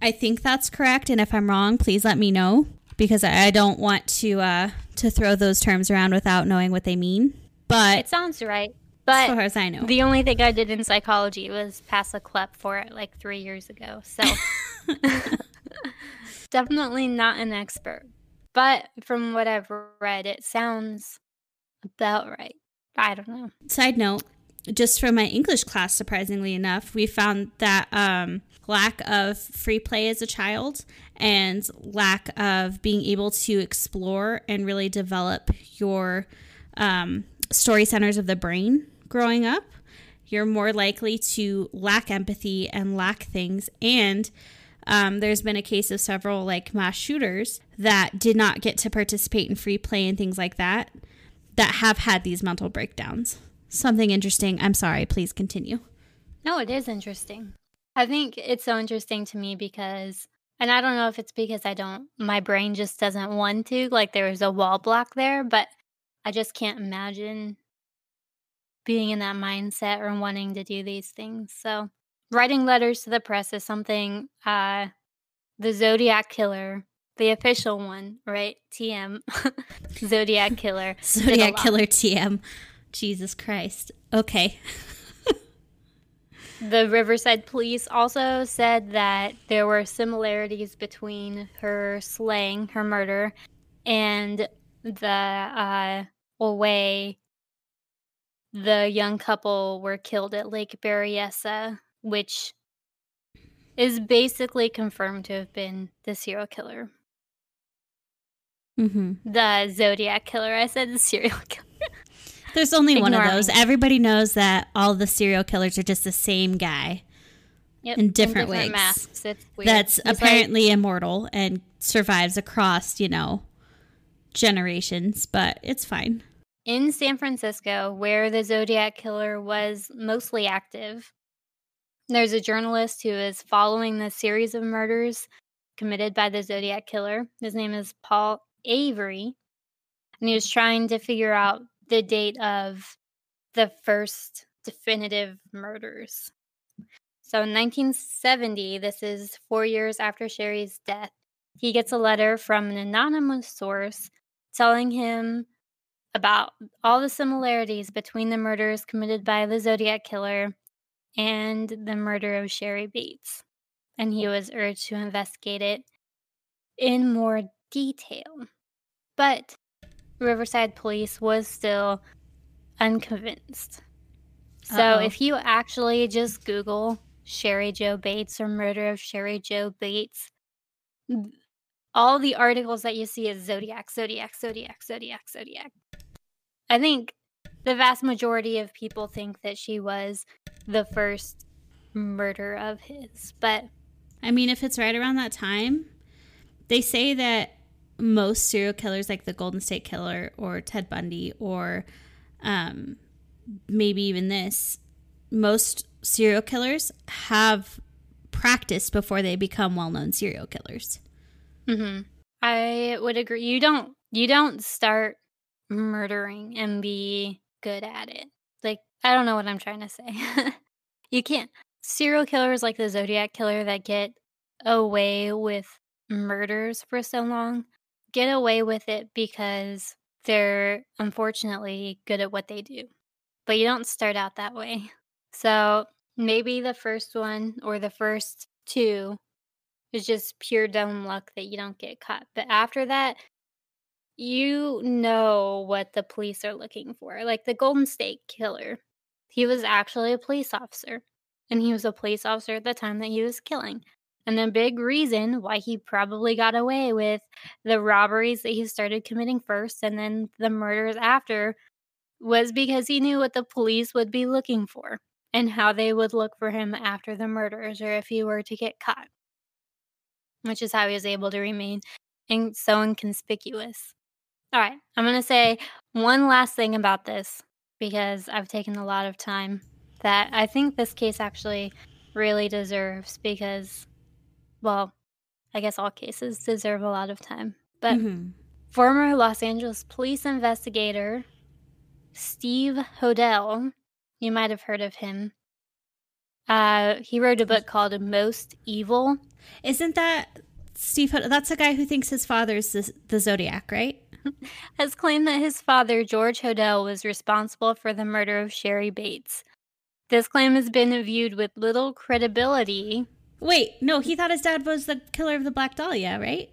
I think that's correct, and if I'm wrong, please let me know because I I don't want to uh, to throw those terms around without knowing what they mean. But it sounds right. as But far as I know, the only thing I did in psychology was pass a CLEP for it like three years ago. So definitely not an expert. But from what I've read, it sounds about right. I don't know. Side note, just from my English class, surprisingly enough, we found that um, lack of free play as a child and lack of being able to explore and really develop your um, story centers of the brain growing up, you're more likely to lack empathy and lack things. And um, there's been a case of several like mass shooters that did not get to participate in free play and things like that that have had these mental breakdowns. Something interesting. I'm sorry. Please continue. No, it is interesting. I think it's so interesting to me because, and I don't know if it's because I don't, my brain just doesn't want to, like there was a wall block there, but I just can't imagine being in that mindset or wanting to do these things. So writing letters to the press is something uh, the Zodiac Killer, the official one, right? TM, Zodiac Killer. Zodiac Killer TM. Jesus Christ. Okay. the Riverside police also said that there were similarities between her slaying, her murder, and the uh, way the young couple were killed at Lake Berryessa, which is basically confirmed to have been the serial killer. Mm-hmm. The Zodiac killer. I said the serial killer. There's only one of those. Me. Everybody knows that all the serial killers are just the same guy yep. in different, in different masks. That's He's apparently like, immortal and survives across, you know, generations, but it's fine. In San Francisco, where the Zodiac killer was mostly active, there's a journalist who is following the series of murders committed by the Zodiac killer. His name is Paul Avery, and he was trying to figure out the date of the first definitive murders. So in 1970, this is four years after Sherry's death, he gets a letter from an anonymous source telling him about all the similarities between the murders committed by the Zodiac Killer and the murder of Sherry Bates. And he oh. was urged to investigate it in more detail. But Riverside Police was still unconvinced. So Uh-oh. if you actually just Google Sherry Jo Bates or murder of Sherry Jo Bates, all the articles that you see is Zodiac, Zodiac, Zodiac, Zodiac, Zodiac. I think the vast majority of people think that she was the first murder of his. But I mean, if it's right around that time, they say that most serial killers, like the Golden State Killer or Ted Bundy or um, maybe even this, most serial killers have practiced before they become well-known serial killers. Mm-hmm. I would agree. You don't you don't start murdering and be good at it. Like I don't know what I'm trying to say. you can't serial killers like the Zodiac killer that get away with murders for so long get away with it because they're unfortunately good at what they do. But you don't start out that way. So maybe the first one or the first two is just pure dumb luck that you don't get caught. But after that, you know what the police are looking for. Like the Golden State Killer, he was actually a police officer, and he was a police officer at the time that he was killing. And the big reason why he probably got away with the robberies that he started committing first and then the murders after was because he knew what the police would be looking for and how they would look for him after the murders or if he were to get caught which is how he was able to remain in- so inconspicuous. All right, I'm going to say one last thing about this because I've taken a lot of time that I think this case actually really deserves because, well, I guess all cases deserve a lot of time. But mm-hmm. former Los Angeles police investigator Steve Hodel, you might have heard of him. Uh, he wrote a book called Most Evil isn't that Steve? Hodel? That's the guy who thinks his father's the, the Zodiac, right? Has claimed that his father, George Hodel, was responsible for the murder of Sherry Bates. This claim has been viewed with little credibility. Wait, no, he thought his dad was the killer of the Black Dahlia, right?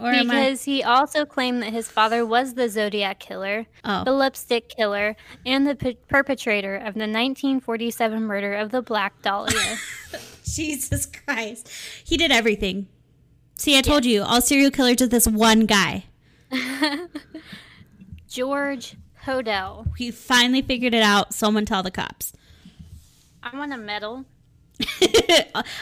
Or because I... he also claimed that his father was the Zodiac killer, oh. the lipstick killer, and the p- perpetrator of the 1947 murder of the Black Dahlia. Jesus Christ. He did everything. See, I told yes. you, all serial killers are this one guy. George Hodel. He finally figured it out. Someone tell the cops. I want a medal.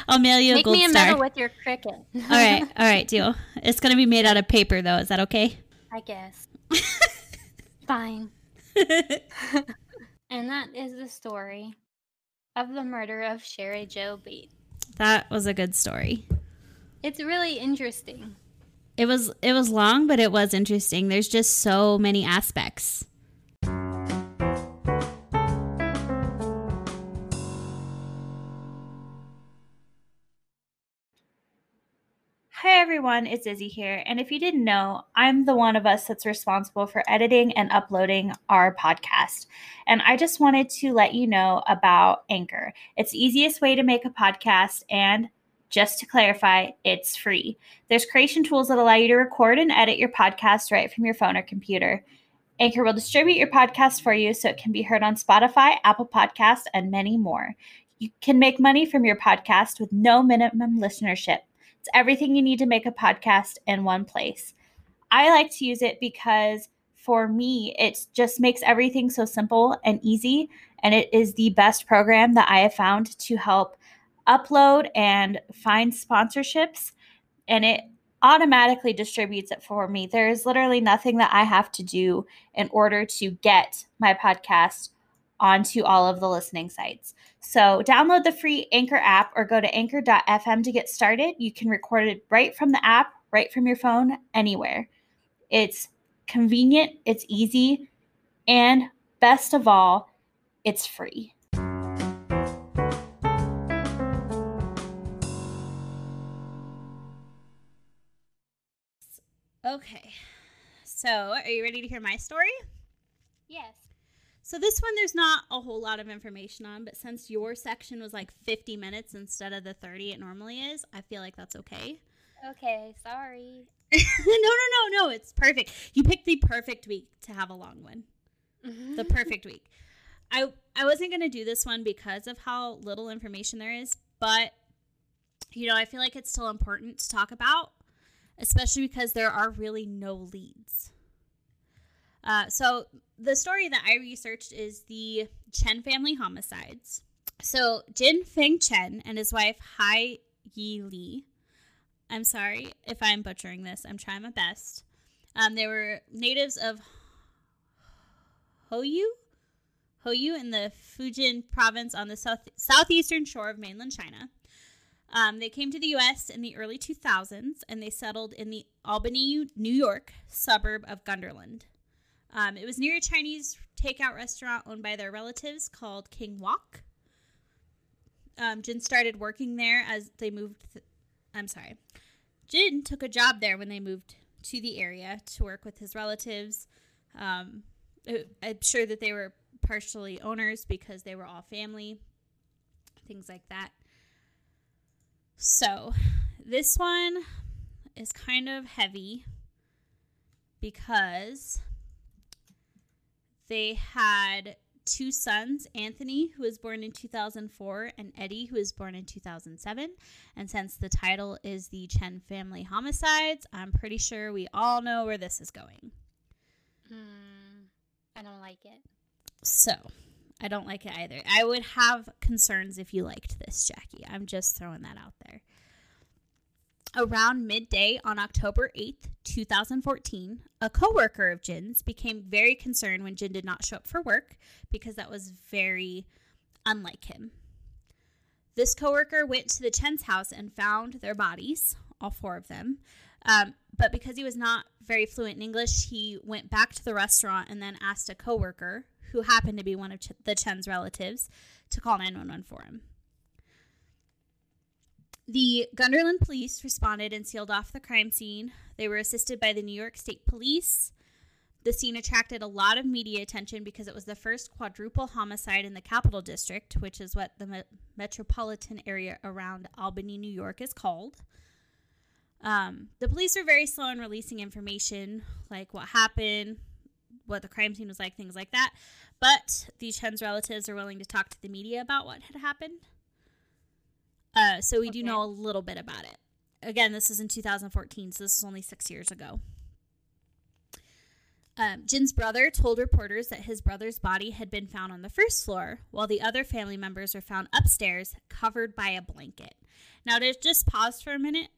I'll mail you Make a gold me a star. medal with your Cricut. all right, all right, deal. It's gonna be made out of paper, though. Is that okay? I guess. Fine. and that is the story of the murder of Sherry Jo Bates. That was a good story. It's really interesting. It was it was long, but it was interesting. There's just so many aspects. Hi everyone, it's Izzy here. And if you didn't know, I'm the one of us that's responsible for editing and uploading our podcast. And I just wanted to let you know about Anchor. It's the easiest way to make a podcast and just to clarify, it's free. There's creation tools that allow you to record and edit your podcast right from your phone or computer. Anchor will distribute your podcast for you so it can be heard on Spotify, Apple Podcasts, and many more. You can make money from your podcast with no minimum listenership. It's everything you need to make a podcast in one place. I like to use it because for me, it just makes everything so simple and easy. And it is the best program that I have found to help upload and find sponsorships. And it automatically distributes it for me. There is literally nothing that I have to do in order to get my podcast onto all of the listening sites. So, download the free Anchor app or go to anchor.fm to get started. You can record it right from the app, right from your phone, anywhere. It's convenient, it's easy, and best of all, it's free. Okay. So, are you ready to hear my story? Yes. So this one there's not a whole lot of information on, but since your section was like 50 minutes instead of the 30 it normally is, I feel like that's okay. Okay, sorry. no, no, no, no, it's perfect. You picked the perfect week to have a long one. Mm-hmm. the perfect week. I I wasn't going to do this one because of how little information there is, but you know, I feel like it's still important to talk about, especially because there are really no leads. Uh, so the story that I researched is the Chen family homicides. So Jin Feng Chen and his wife Hai Yi Li. I'm sorry if I'm butchering this. I'm trying my best. Um, they were natives of Hoyu, Hoyu in the Fujian province on the south southeastern shore of mainland China. Um, they came to the U.S. in the early 2000s and they settled in the Albany, New York suburb of Guilderland. Um, it was near a Chinese takeout restaurant owned by their relatives called King Wok. Um, Jin started working there as they moved. Th- I'm sorry. Jin took a job there when they moved to the area to work with his relatives. Um, I'm sure that they were partially owners because they were all family, things like that. So, this one is kind of heavy because they had two sons Anthony, who was born in 2004, and Eddie, who was born in 2007. And since the title is the Chen family homicides, I'm pretty sure we all know where this is going. Mm, I don't like it. So, I don't like it either. I would have concerns if you liked this, Jackie. I'm just throwing that out there. Around midday on October 8th, 2014, a coworker of Jin's became very concerned when Jin did not show up for work because that was very unlike him. This coworker went to the Chen's house and found their bodies, all four of them. Um, but because he was not very fluent in English, he went back to the restaurant and then asked a coworker, who happened to be one of Ch- the Chen's relatives, to call 911 for him. The Guilderland police responded and sealed off the crime scene. They were assisted by the New York State Police. The scene attracted a lot of media attention because it was the first quadruple homicide in the Capital District, which is what the me- metropolitan area around Albany, New York is called. Um, the police were very slow in releasing information, like what happened, what the crime scene was like, things like that. But the Chen's relatives are willing to talk to the media about what had happened. Uh, so we okay. do know a little bit about it. Again, this is in 2014, so this is only six years ago. Um, Jin's brother told reporters that his brother's body had been found on the first floor, while the other family members were found upstairs, covered by a blanket. Now, to just pause for a minute,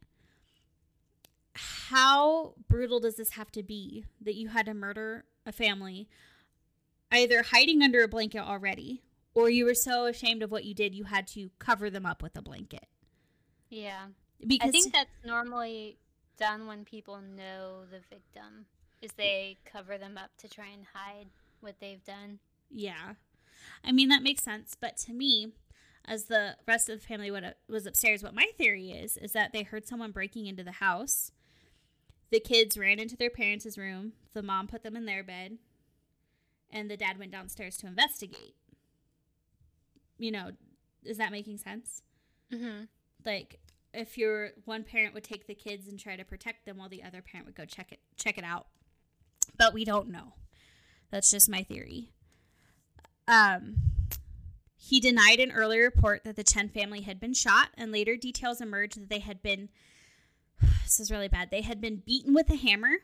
how brutal does this have to be that you had to murder a family, either hiding under a blanket already, or you were so ashamed of what you did you had to cover them up with a blanket. Yeah. Because I think that's normally done when people know the victim is they cover them up to try and hide what they've done. Yeah. I mean that makes sense, but to me, as the rest of the family uh, was upstairs. What my theory is is that they heard someone breaking into the house. The kids ran into their parents' room. The mom put them in their bed, and the dad went downstairs to investigate. You know, is that making sense? Mm-hmm. Like, if your one parent would take the kids and try to protect them, while the other parent would go check it check it out. But we don't know. That's just my theory. Um, he denied an earlier report that the Chen family had been shot, and later details emerged that they had been. This is really bad. They had been beaten with a hammer,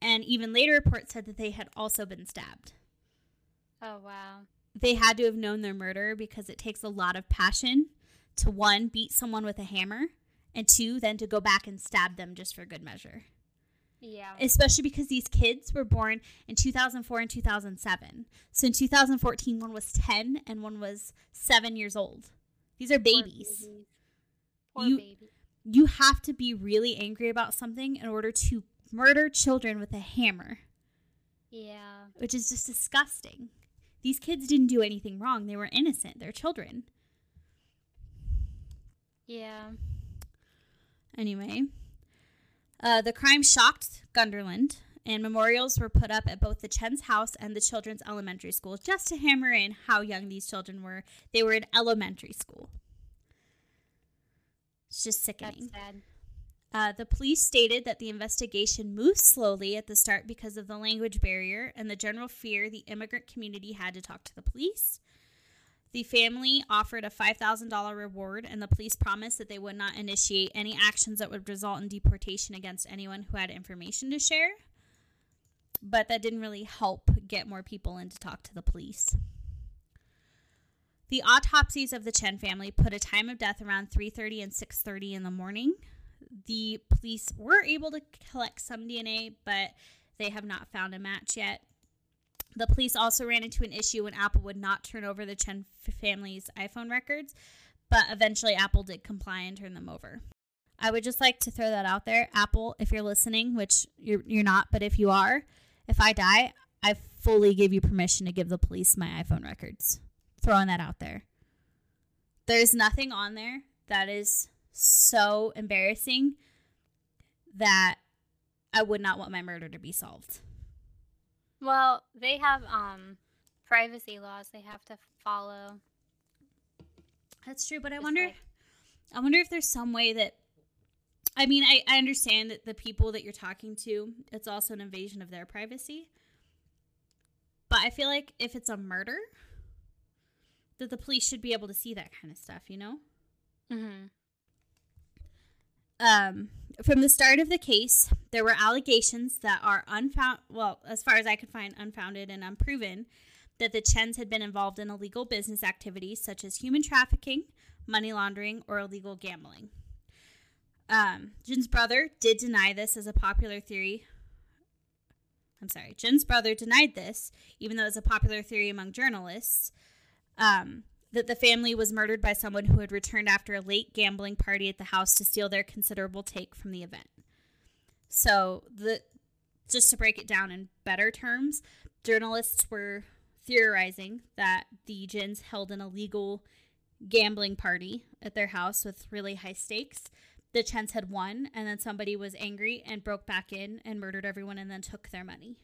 and even later reports said that they had also been stabbed. Oh, wow. They had to have known their murder because it takes a lot of passion to one, beat someone with a hammer, and two, then to go back and stab them just for good measure. Yeah. Especially because these kids were born in 2004 and 2007. So in 2014, one was 10 and one was seven years old. These are babies. Poor, Poor you, baby. You have to be really angry about something in order to murder children with a hammer. Yeah. Which is just disgusting. These kids didn't do anything wrong. They were innocent. They're children. Yeah. Anyway, uh, the crime shocked Guilderland, and memorials were put up at both the Chen's house and the children's elementary school just to hammer in how young these children were. They were in elementary school. It's just sickening. That's sad. Uh, the police stated that the investigation moved slowly at the start because of the language barrier and the general fear the immigrant community had to talk to the police. The family offered a $5,000 reward, and the police promised that they would not initiate any actions that would result in deportation against anyone who had information to share. But that didn't really help get more people in to talk to the police. The autopsies of the Chen family put a time of death around 3:30 and 6:30 in the morning. The police were able to collect some DNA, but they have not found a match yet. The police also ran into an issue when Apple would not turn over the Chen family's iPhone records, but eventually Apple did comply and turn them over. I would just like to throw that out there. Apple, if you're listening, which you're, you're not, but if you are, if I die, I fully give you permission to give the police my iPhone records. Throwing that out there. There's nothing on there that is so embarrassing that I would not want my murder to be solved. Well, they have um privacy laws they have to follow. That's true, but I wonder like, I wonder if there's some way that I mean, I, I understand that the people that you're talking to, it's also an invasion of their privacy. But I feel like if it's a murder, that the police should be able to see that kind of stuff, you know? Mm-hmm. Um, from the start of the case, there were allegations that are unfound, well, as far as I could find, unfounded and unproven, that the Chens had been involved in illegal business activities such as human trafficking, money laundering, or illegal gambling. Um, Jin's brother did deny this as a popular theory. I'm sorry, Jin's brother denied this, even though it's a popular theory among journalists. Um, that the family was murdered by someone who had returned after a late gambling party at the house to steal their considerable take from the event. So, the just to break it down in better terms, journalists were theorizing that the Jins held an illegal gambling party at their house with really high stakes. The Chens had won, and then somebody was angry and broke back in and murdered everyone and then took their money.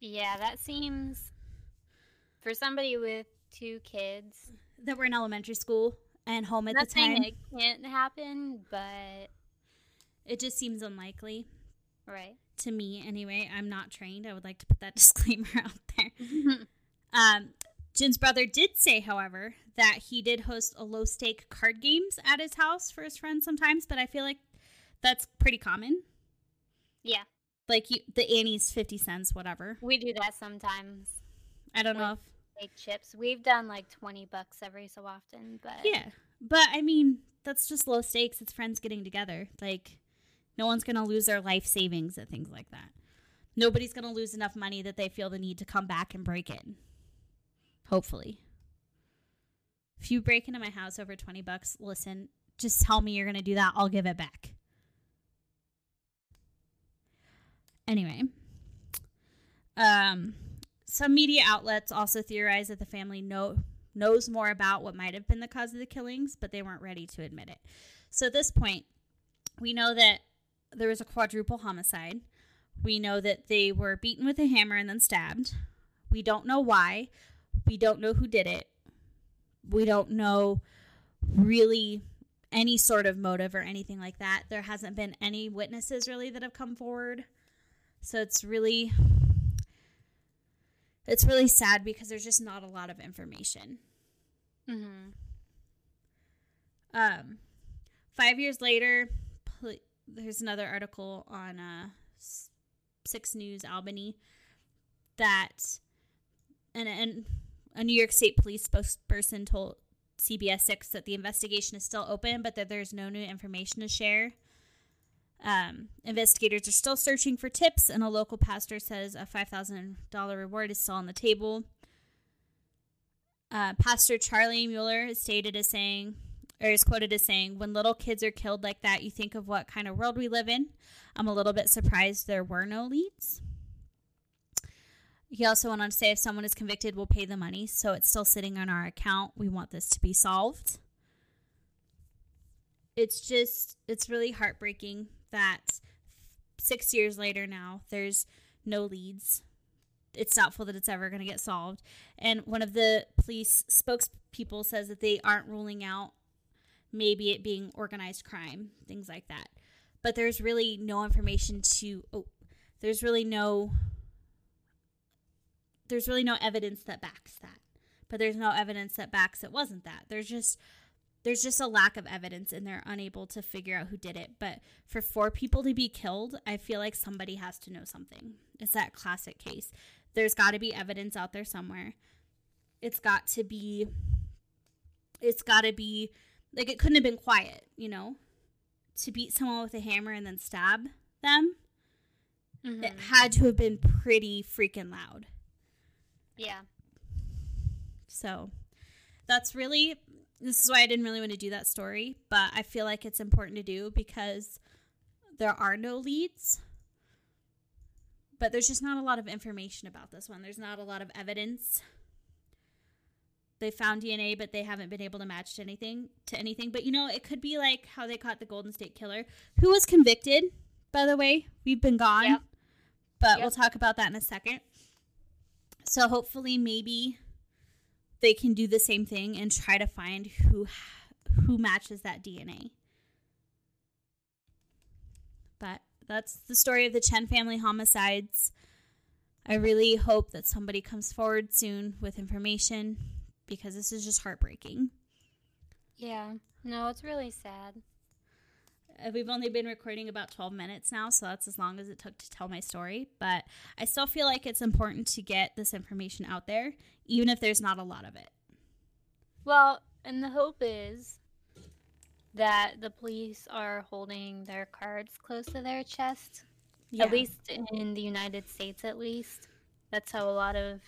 Yeah, that seems for somebody with two kids that were in elementary school and home at the time. it can't happen, but it just seems unlikely. Right. To me, anyway. I'm not trained. I would like to put that disclaimer out there. um, Jin's brother did say, however, that he did host a low stake card games at his house for his friends sometimes, but I feel like that's pretty common. Yeah. Like you, the Annie's 50 cents, whatever. We do that sometimes. I don't know if Make chips. We've done like 20 bucks every so often, but Yeah. But I mean, that's just low stakes. It's friends getting together. Like no one's going to lose their life savings at things like that. Nobody's going to lose enough money that they feel the need to come back and break in. Hopefully. If you break into my house over 20 bucks, listen, just tell me you're going to do that. I'll give it back. Anyway, um some media outlets also theorize that the family know knows more about what might have been the cause of the killings, but they weren't ready to admit it. So at this point, we know that there was a quadruple homicide. We know that they were beaten with a hammer and then stabbed. We don't know why. We don't know who did it. We don't know really any sort of motive or anything like that. There hasn't been any witnesses really that have come forward. So it's really it's really sad because there's just not a lot of information. Mm-hmm. Um, five years later, pl- there's another article on uh, Six News Albany that, and, and a New York State police spokesperson told CBS 6 that the investigation is still open, but that there's no new information to share. Um, investigators are still searching for tips, and a local pastor says a $5,000 reward is still on the table. Uh, pastor Charlie Mueller is stated as saying, or is quoted as saying, When little kids are killed like that, you think of what kind of world we live in. I'm a little bit surprised there were no leads. He also went on to say, If someone is convicted, we'll pay the money. So it's still sitting on our account. We want this to be solved. It's just, it's really heartbreaking that six years later now, there's no leads. It's doubtful that it's ever going to get solved. And one of the police spokespeople says that they aren't ruling out maybe it being organized crime, things like that. But there's really no information to, oh, there's really no, there's really no evidence that backs that. But there's no evidence that backs it wasn't that. There's just there's just a lack of evidence and they're unable to figure out who did it. But for four people to be killed, I feel like somebody has to know something. It's that classic case. There's got to be evidence out there somewhere. It's got to be, it's got to be, like, it couldn't have been quiet, you know? To beat someone with a hammer and then stab them, mm-hmm. it had to have been pretty freaking loud. Yeah. So that's really this is why I didn't really want to do that story, but I feel like it's important to do because there are no leads. But there's just not a lot of information about this one. There's not a lot of evidence. They found DNA, but they haven't been able to match to anything to anything. But you know, it could be like how they caught the Golden State Killer, who was convicted, by the way. We've been gone. Yep. But yep. we'll talk about that in a second. So hopefully maybe they can do the same thing and try to find who who matches that DNA. But that's the story of the Chen family homicides. I really hope that somebody comes forward soon with information because this is just heartbreaking. Yeah. No, it's really sad. Uh, we've only been recording about 12 minutes now, so that's as long as it took to tell my story. But I still feel like it's important to get this information out there, even if there's not a lot of it. Well, and the hope is that the police are holding their cards close to their chest. Yeah. At least in the United States, at least. That's how a lot of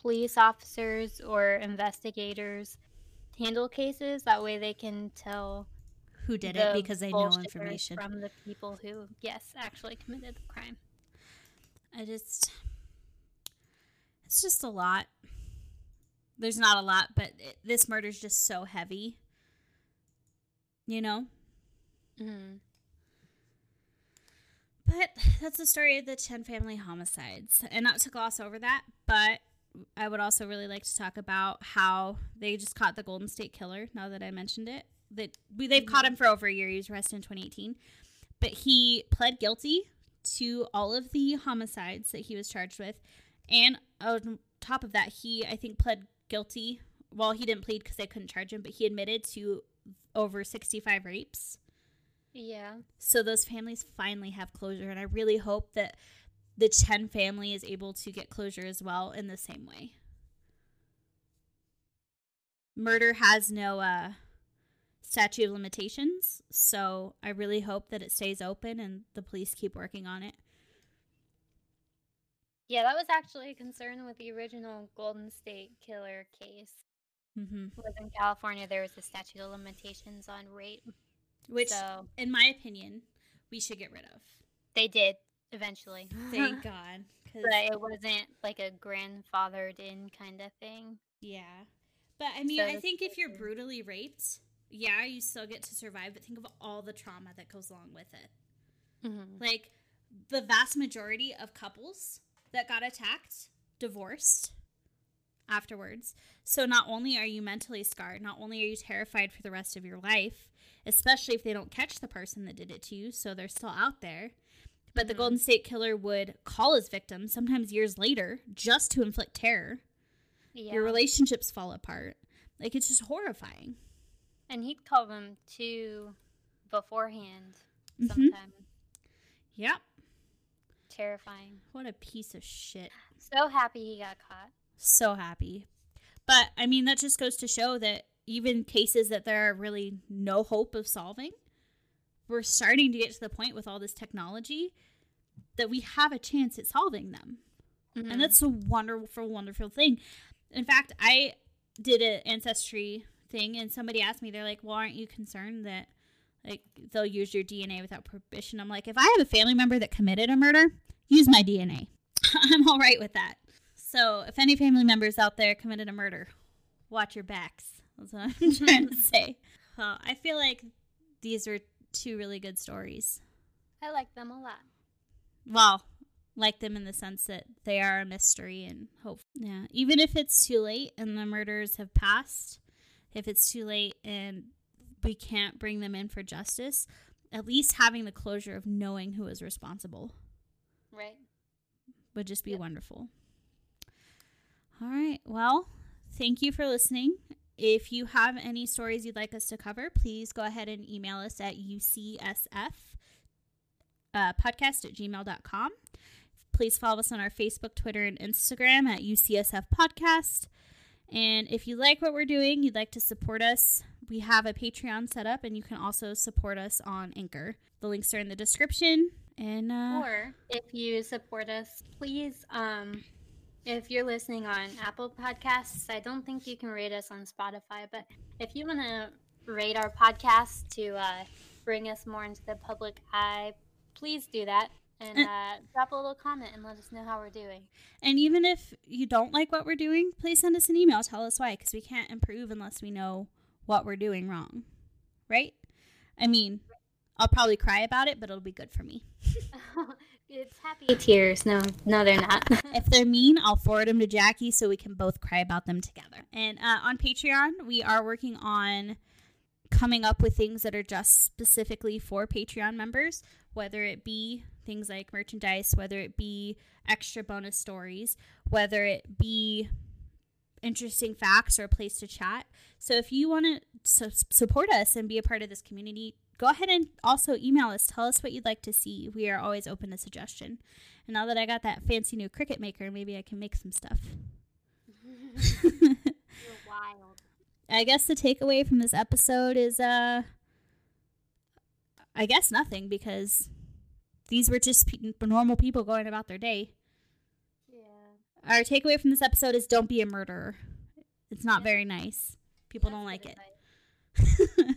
police officers or investigators handle cases. That way they can tell who did it because they know information from the people who, yes, actually committed the crime. I just, it's just a lot. There's not a lot, but it, this murder's just so heavy. You know? Mm-hmm. But that's the story of the Chen family homicides. And not to gloss over that, but I would also really like to talk about how they just caught the Golden State Killer, now that I mentioned it that we, they've caught him for over a year. He was arrested in 2018, but he pled guilty to all of the homicides that he was charged with, and on top of that, he I think pled guilty. Well, he didn't plead because they couldn't charge him, but he admitted to over 65 rapes. Yeah. So those families finally have closure, and I really hope that the Chen family is able to get closure as well in the same way. Murder has no uh statute of limitations. So I really hope that it stays open and the police keep working on it. Yeah, that was actually a concern with the original Golden State Killer case. Mm-hmm. Was in California, there was a statute of limitations on rape, which, so, in my opinion, we should get rid of. They did eventually. Thank God, but it wasn't like a grandfathered in kind of thing. Yeah, But I mean, So I think if you're brutally raped, yeah, you still get to survive, but think of all the trauma that goes along with it. Mhm. Like the vast majority of couples that got attacked divorced afterwards. So not only are you mentally scarred, not only are you terrified for the rest of your life, especially if they don't catch the person that did it to you, so they're still out there. But the Mhm. Golden State Killer would call his victims sometimes years later just to inflict terror. Yeah. Your relationships fall apart. Like it's just horrifying. And he'd call them too beforehand Mhm. sometimes. Yep. Terrifying. What a piece of shit. So happy he got caught. so happy. But I mean, that just goes to show that even cases that there are really no hope of solving, we're starting to get to the point with all this technology that we have a chance at solving them. Mhm. And that's a wonderful, wonderful thing. In fact, I did an ancestry thing, and somebody asked me, they're like, well, aren't you concerned that like they'll use your DNA without permission? I'm like, if I have a family member that committed a murder, use my DNA. I'm all right with that. So if any family members out there committed a murder, watch your backs. That's what I'm trying to say. Well, I feel like these are two really good stories. I like them a lot. Well, like them in the sense that they are a mystery and hope. Yeah, even if it's too late and the murders have passed, if it's too late and we can't bring them in for justice, at least having the closure of knowing who is responsible Right. would just be Yep. wonderful. All right. Well, thank you for listening. If you have any stories you'd like us to cover, please go ahead and email us at ucsf uh, podcast at gmail.com. Please follow us on our Facebook, Twitter, and Instagram at UCSF Podcast. And if you like what we're doing, you'd like to support us, we have a Patreon set up, and you can also support us on Anchor. The links are in the description. And uh, Or if you support us, please, um, if you're listening on Apple Podcasts, I don't think you can rate us on Spotify, but if you want to rate our podcast to uh, bring us more into the public eye, please do that. And uh, drop a little comment and let us know how we're doing. And even if you don't like what we're doing, please send us an email. Tell us why, because we can't improve unless we know what we're doing wrong. Right? I mean, I'll probably cry about it, but it'll be good for me. it's happy tears. No, no, they're not. If they're mean, I'll forward them to Jackie so we can both cry about them together. And uh, on Patreon, we are working on coming up with things that are just specifically for Patreon members, whether it be things like merchandise, whether it be extra bonus stories, whether it be interesting facts or a place to chat. So if you want to su- support us and be a part of this community, go ahead and also email us. Tell us what you'd like to see. We are always open to suggestion. And now that I got that fancy new Cricut maker, maybe I can make some stuff. You're wild. I guess the takeaway from this episode is uh I guess nothing because these were just pe- normal people going about their day. Yeah. Our takeaway from this episode is don't be a murderer. It's not Yeah. very nice. People That's don't like it.